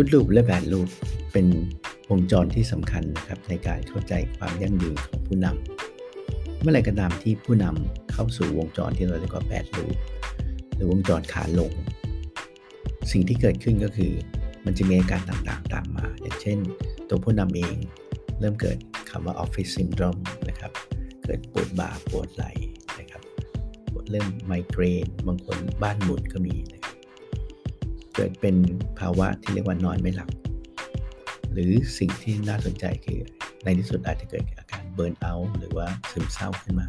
good loop และ bad loop เป็นวงจรที่สำคัญนะครับในการเข้าใจความยั่งยืนของผู้นำเมื่อไรก็ตามที่ผู้นำเข้าสู่วงจรที่เราเรียกว่า bad loop หรือวงจรขาลง สิ่งที่เกิดขึ้นก็คือมันจะมีอาการต่างๆ ตามมา อย่างเช่น ตัวผู้นำเองเริ่มเกิดคำว่า office syndrome นะครับ เกิดปวดบ่าปวดไหล่นะครับเริ่มไมเกรน บางคนบ้านหมุนก็มีนะ เกิดเป็นภาวะที่เรียกว่านอนไม่หลับ หรือสิ่งที่น่าสนใจคือในที่สุดอาจจะเกิดอาการเบิร์นเอาท์หรือว่าซึมเศร้าขึ้นมา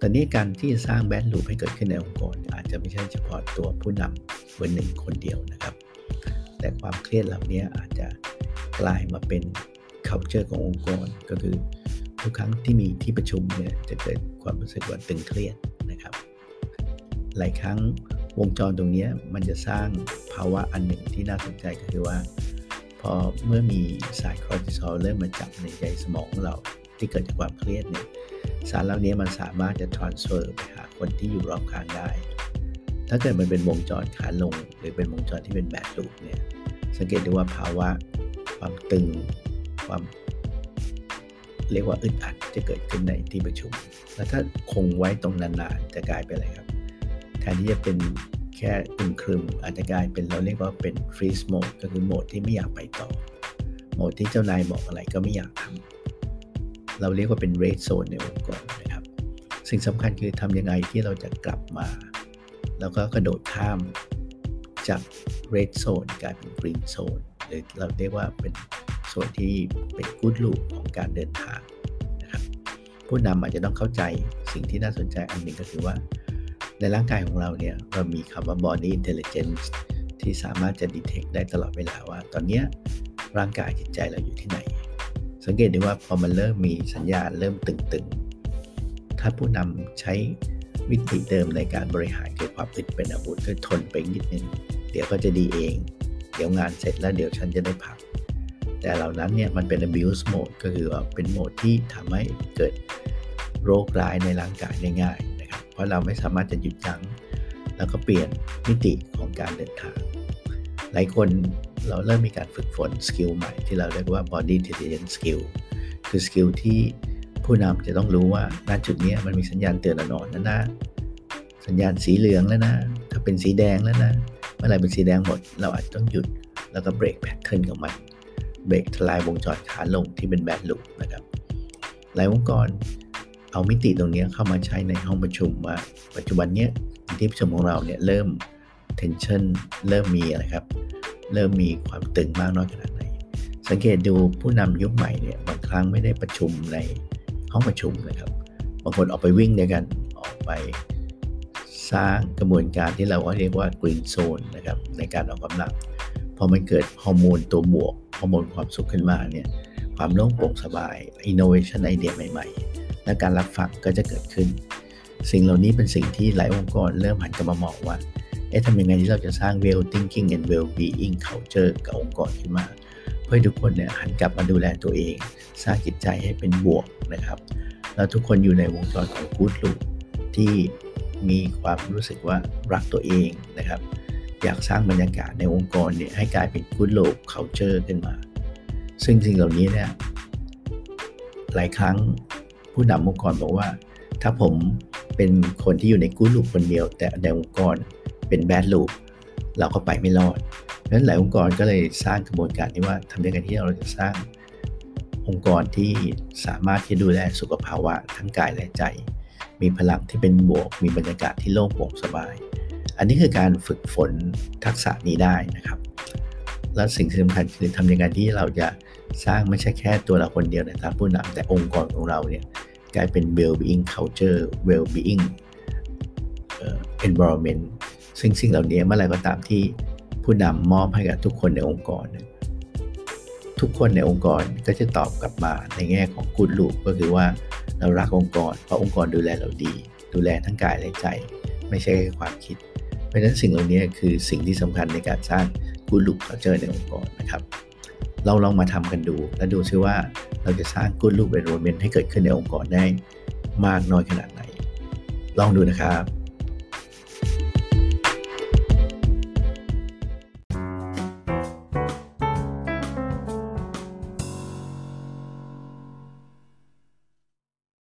ตอนนี้การที่จะสร้างแบนด์ลูปให้เกิดขึ้นในองค์กร อาจจะไม่ใช่เฉพาะตัวผู้นำเบอร์หนึ่งคนเดียวนะครับ แต่ความเครียดเหล่านี้อาจจะกลายมาเป็น culture ขององค์กร ก็คือทุกครั้งที่มีที่ประชุมเนี่ยจะเกิดความรู้สึกว่าตึงเครียดนะครับ หลายครั้ง วงจรตรงนี้มันจะสร้างภาวะอันหนึ่งที่น่าสนใจก็คือว่า พอเมื่อมีสารคอร์ติซอลเริ่มมาจับในใจสมองเราที่เกิดจากความเครียดเนี่ยสารเหล่านี้มันสามารถจะ transfer ไปหาคนที่อยู่รอบข้างได้ ถ้าเกิดมันเป็นวงจรขาลง หรือเป็นวงจรที่เป็นแบดลูปเนี่ยสังเกตได้ว่าภาวะความตึงความเรียกว่าอึดอัดจะเกิดขึ้นในที่ประชุม แล้วถ้าคงไว้ตรงนานๆจะกลายเป็นอะไรครับ แทนที่จะเป็นแค่อึมครึมอาจจะกลายเป็นเราเรียกว่าเป็น freeze mode ก็คือโหมดที่ไม่อยากไปต่อ โหมดที่เจ้านายบอกอะไรก็ไม่อยากทำเราเรียกว่าเป็น red zone ในองค์กรนะครับ สิ่งสำคัญคือทำยังไงที่เราจะกลับมา แล้วก็กระโดดข้ามจาก red zone กลายเป็น green zone หรือเราเรียกว่าเป็นโซนที่เป็น good loop ของการเดินทางนะครับผู้นำอาจจะต้องเข้าใจสิ่งที่น่าสนใจอันหนึ่งก็คือว่า ในร่างกายของเราเนี่ยเรามีคำว่า body intelligence ที่สามารถจะ detect ได้ตลอดเวลาว่า ตอนนี้ร่างกายจิตใจเราอยู่ที่ไหน สังเกตได้ว่าพอมันเริ่มมีสัญญาณเริ่มตึงๆ ถ้าผู้นำใช้วิธีเดิมในการบริหารเกิดความอึดเป็นอาวุธก็ทนไปนิดนึงเดี๋ยวก็จะดีเอง เดี๋ยวงานเสร็จแล้วเดี๋ยวฉันจะได้พัก แต่เหล่านั้นเนี่ยมันเป็น abuse mode ก็คือว่าเป็นโหมดที่ทำให้เกิดโรคร้ายในร่างกายได้ง่าย เพราะเราไม่สามารถจะหยุดยั้งแล้วก็เปลี่ยนมิติของการเดินทาง หลายคนเราเริ่มมีการฝึกฝน skill ใหม่ที่เราเรียกว่า body intelligence skill คือ skill ที่ผู้นำจะต้องรู้ว่าณจุดนี้มันมีสัญญาณเตือนอ่อนๆนะนะสัญญาณสีเหลืองแล้วนะ ถ้าเป็นสีแดงแล้วนะ เมื่อไหร่เป็นสีแดงหมด เราอาจจะต้องหยุดแล้วก็เบรกแพทเทิร์นของมัน เบรกทลายวงจรขาลงที่เป็นแบดลุกนะครับ หลายองค์กร เอามิติตรงนี้เข้ามาใช้ในห้องประชุมว่าปัจจุบันนี้ที่ประชุมของเราเนี่ยเริ่ม tension เริ่มมีอะไรครับ เริ่มมีความตึงมากน้อยขนาดไหน สังเกตดูผู้นำยุคใหม่เนี่ยบางครั้งไม่ได้ประชุมในห้องประชุมนะครับ บางคนออกไปวิ่งด้วยกันออกไปสร้างกระบวนการที่เราเรียกว่า green zone นะครับในการออกกำลังพอมันเกิดฮอร์โมนตัวบวกฮอร์โมนความสุขขึ้นมาเนี่ยความโล่งโปร่งสบาย innovation ไอเดียใหม่ ๆ และการรับฟังก็จะเกิดขึ้น สิ่งเหล่านี้เป็นสิ่งที่หลายองค์กรเริ่มหันกลับมามองว่าเอ๊ะทำยังไงที่เราจะสร้าง well thinking and well being culture กับองค์กรขึ้นมา เพื่อทุกคนเนี่ยหันกลับมาดูแลตัวเอง สร้างจิตใจให้เป็นบวกนะครับ แล้วทุกคนอยู่ในวงจรของ good loop ที่มีความรู้สึกว่ารักตัวเองนะครับ อยากสร้างบรรยากาศในองค์กรเนี่ยให้กลายเป็น good loop culture ขึ้นมา ซึ่งสิ่งเหล่านี้เนี่ยหลายครั้ง ผู้นำองค์กรบอกว่า ถ้าผมเป็นคนที่อยู่ใน good loop คนเดียว แต่ในองค์กรเป็น bad loop เราก็ไปไม่รอดดังนั้นหลายองค์กรก็เลยสร้างกระบวนการที่ว่าทำยังไงที่เราจะสร้างองค์กรที่สามารถที่ดูแลสุขภาวะทั้งกายและใจ มีพลังที่เป็นบวก มีบรรยากาศที่โล่งโปร่งสบาย อันนี้คือการฝึกฝนทักษะนี้ได้นะครับ และสิ่งที่สำคัญคือทำยังไงที่เราจะสร้างไม่ใช่แค่ตัวเราคนเดียวนะครับผู้นำแต่องค์กรของเราเนี่ยกลายเป็น well-being culture well-being environment ซึ่งสิ่งเหล่านี้เมื่อไรก็ตามที่ผู้นำมอบให้กับทุกคนในองค์กร ทุกคนในองค์กรก็จะตอบกลับมาในแง่ของกูดลูปก็คือว่าเรารักองค์กร เพราะองค์กรดูแลเราดี ดูแลทั้งกายและใจ ไม่ใช่แค่ความคิด เพราะฉะนั้นสิ่งเหล่านี้คือสิ่งที่สำคัญในการสร้าง กูดลูปเขาเจอในองค์กรนะครับ เราลองมาทำกันดู และดูซิว่าเราจะสร้างกูดลูปเอนโรเมนต์ให้เกิดขึ้นในองค์กรได้มากน้อยขนาดไหน ลองดูนะครับ